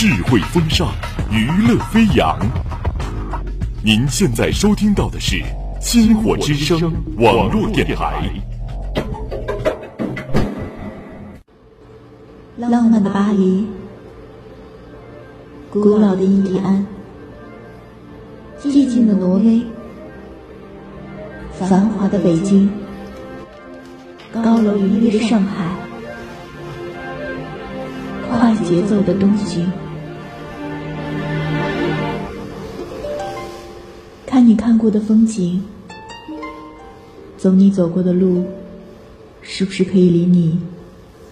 智慧风尚，娱乐飞扬。您现在收听到的是《星火之声》网络电台。浪漫的巴黎，古老的印第安，寂静的挪威，繁华的北京，高楼林立的上海，快节奏的东京。你看过的风景，走你走过的路，是不是可以离你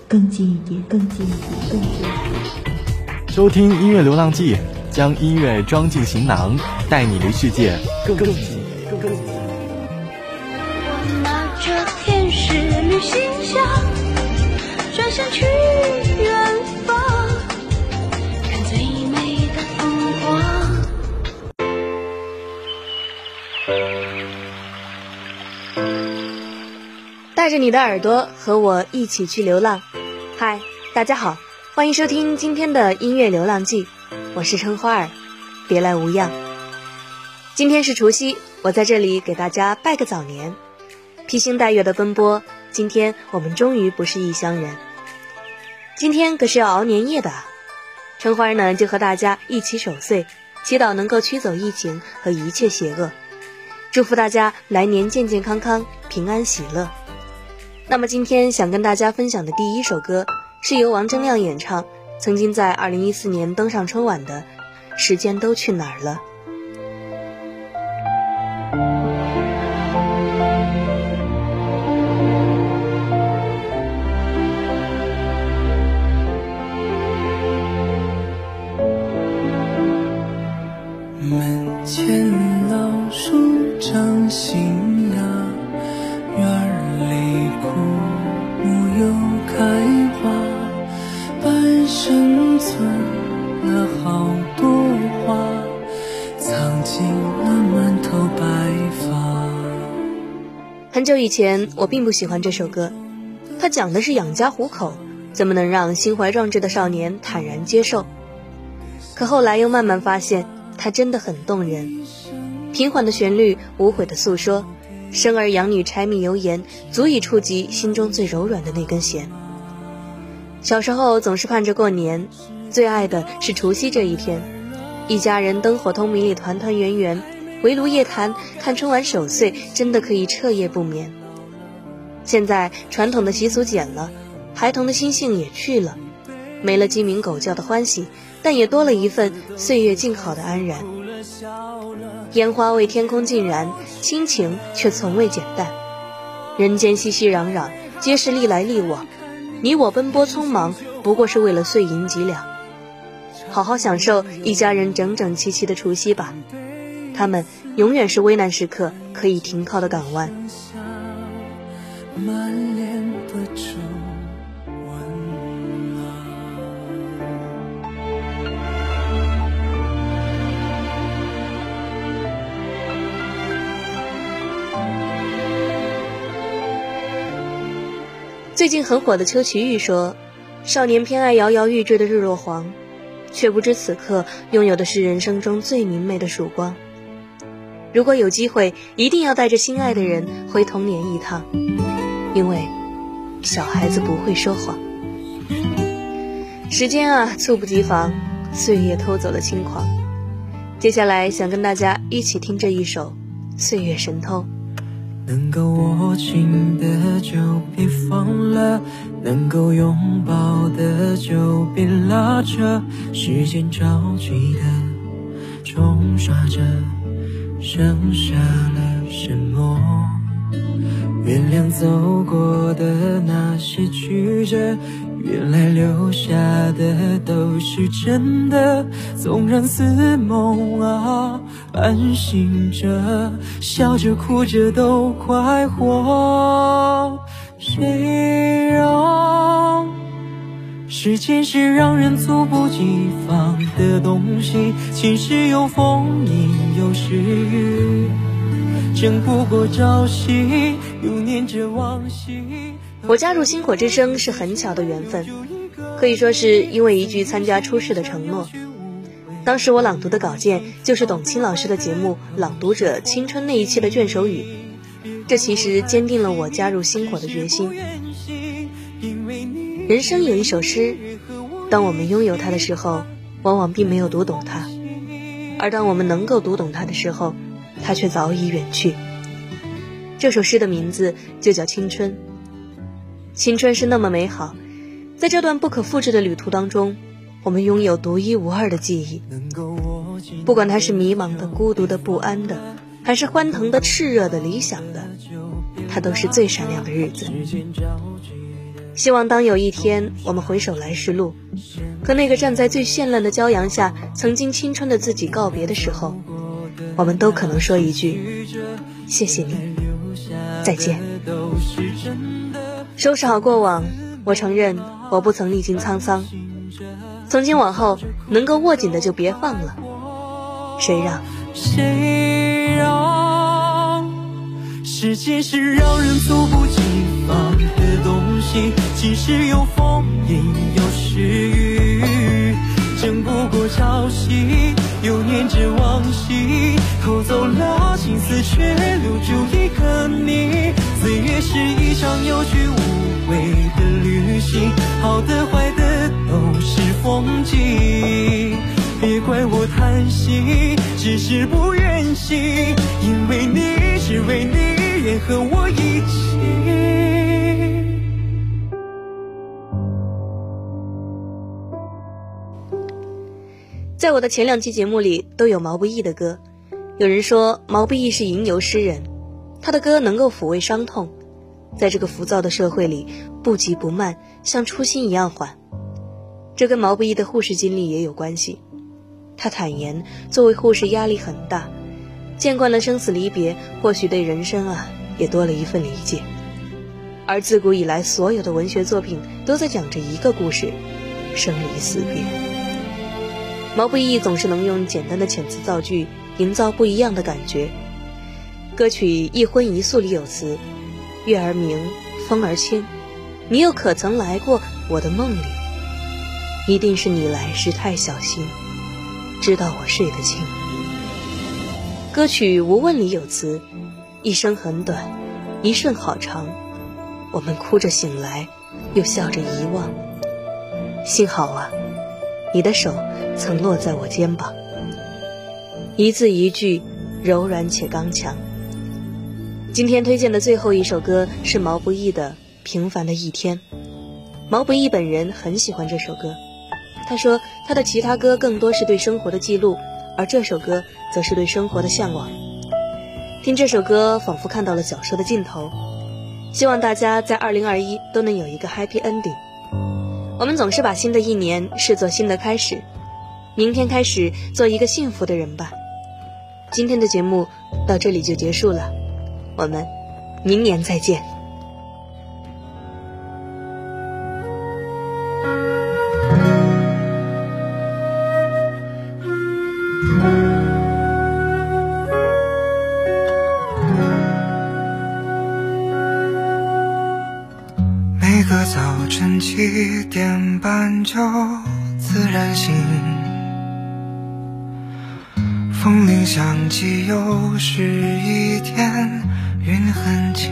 更近一点？更近一点？更近一点？收听音乐流浪记，将音乐装进行囊，带你离世界更近。更近。带着你的耳朵和我一起去流浪。嗨，大家好，欢迎收听今天的音乐流浪记，我是春花儿，别来无恙。今天是除夕，我在这里给大家拜个早年。披星戴月的奔波，今天我们终于不是异乡人。今天可是要熬年夜的啊，春花儿呢就和大家一起守岁，祈祷能够驱走疫情和一切邪恶，祝福大家来年健健康康、平安喜乐。那么今天想跟大家分享的第一首歌，是由王铮亮演唱，曾经在二零一四年登上春晚的《时间都去哪儿了》。很久以前，我并不喜欢这首歌，它讲的是养家糊口，怎么能让心怀壮志的少年坦然接受？可后来又慢慢发现，它真的很动人。平缓的旋律，无悔的诉说，生儿养女、柴米油盐，足以触及心中最柔软的那根弦。小时候总是盼着过年，最爱的是除夕这一天，一家人灯火通明里团团圆圆，围炉夜谈，看春晚守岁，真的可以彻夜不眠。现在传统的习俗减了，孩童的心性也去了，没了鸡鸣狗叫的欢喜，但也多了一份岁月静好的安然。烟花为天空尽燃，亲情却从未减淡。人间熙熙攘攘，皆是历来历往，你我奔波匆忙，不过是为了碎银几两。好好享受一家人整整齐齐的除夕吧，他们永远是危难时刻可以停靠的港湾。满脸的。最近很火的邱其玉说：“少年偏爱摇摇欲坠的日落黄，却不知此刻拥有的是人生中最明媚的曙光。如果有机会，一定要带着心爱的人回童年一趟，因为小孩子不会说谎。时间啊，猝不及防，岁月偷走了轻狂。接下来想跟大家一起听这一首《岁月神偷》。”能够握紧的就别放了，能够拥抱的就别拉扯。时间着急的冲刷着，剩下了什么？原谅走过的那些曲折，原来留下的都是真的。纵然似梦啊，半醒着，笑着哭着都快活。谁让时间是让人猝不及防的东西？晴时有风，阴有时雨。争不过朝夕，又念着往昔。我加入星火之声是很巧的缘分，可以说是因为一句参加初试的承诺。当时我朗读的稿件就是董卿老师的节目《朗读者青春》那一期的卷首语，这其实坚定了我加入星火的决心。人生有一首诗，当我们拥有它的时候，往往并没有读懂它；而当我们能够读懂它的时候，它却早已远去。这首诗的名字就叫青春。青春是那么美好，在这段不可复制的旅途当中。我们拥有独一无二的记忆，不管它是迷茫的、孤独的、不安的，还是欢腾的、炽热的、理想的，它都是最闪亮的日子。希望当有一天我们回首来时路，和那个站在最绚烂的骄阳下、曾经青春的自己告别的时候，我们都可能说一句：“谢谢你，再见。”收拾好过往，我承认我不曾历经沧桑。从今往后，能够握紧的就别放了。谁让？谁让？时间是让人猝不及防的东，晴时有风，阴有时雨。争不过朝夕，又念着往昔，偷走了青丝，却留住一个你。岁月是一场有去无回的旅行，好的坏的都是。风景，别怪我贪心，只是不愿醒。因为你，只为你，愿和我一起。在我的前两期节目里都有毛不易的歌，有人说毛不易是吟游诗人，他的歌能够抚慰伤痛，在这个浮躁的社会里不急不慢，像初心一样缓。这跟毛不易的护士经历也有关系。他坦言，作为护士压力很大，见惯了生死离别，或许对人生啊也多了一份理解。而自古以来，所有的文学作品都在讲着一个故事：生离死别。毛不易总是能用简单的遣词造句，营造不一样的感觉。歌曲《一荤一素》里有词：“月儿明，风儿轻，你又可曾来过我的梦里？”一定是你来时太小心，知道我睡得轻。歌曲《无问》里有词：一生很短，一瞬好长，我们哭着醒来，又笑着遗忘。幸好啊，你的手曾落在我肩膀。一字一句，柔软且刚强。今天推荐的最后一首歌是毛不易的《平凡的一天》。毛不易本人很喜欢这首歌。他说：“他的其他歌更多是对生活的记录，而这首歌则是对生活的向往。听这首歌，仿佛看到了小说的尽头。希望大家在二零二一都能有一个 happy ending。我们总是把新的一年视作新的开始，明天开始做一个幸福的人吧。今天的节目到这里就结束了，我们明年再见。”每个早晨七点就自然醒，风铃响起，又是一天，云很轻，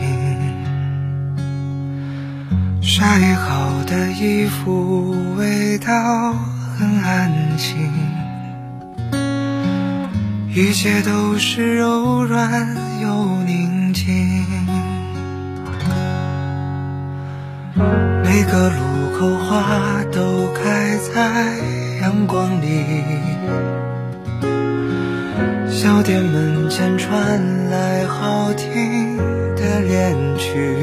晒好的衣服味道很安静，一切都是柔软又宁静。每个路口花都开在阳光里，小店门前传来好听的恋曲，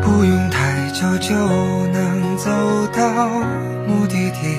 不用太久就能走到目的地，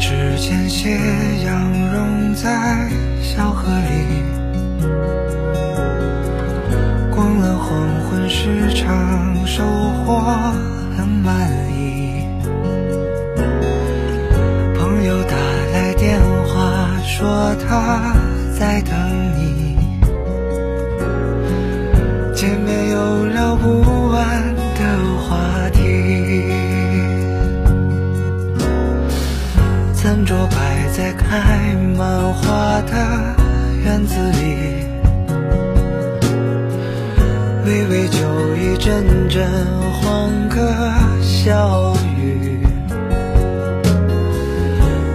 指尖，斜阳融在小河里，逛了黄昏市场，收获很满意。开满花的院子里，微微酒意，阵阵欢歌笑语，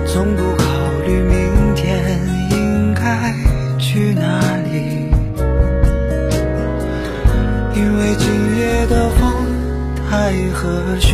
从不考虑明天应该去哪里，因为今夜的风太和煦。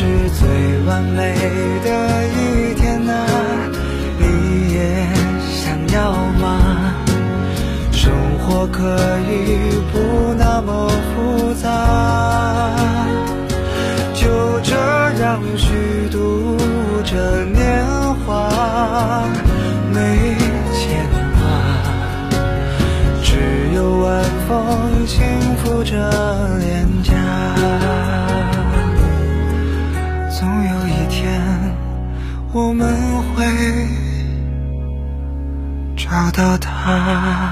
是最完美的一天啊你也想要吗生活可以不那么复杂就这样虚度着年华没牵挂只有晚风轻拂着脸的他。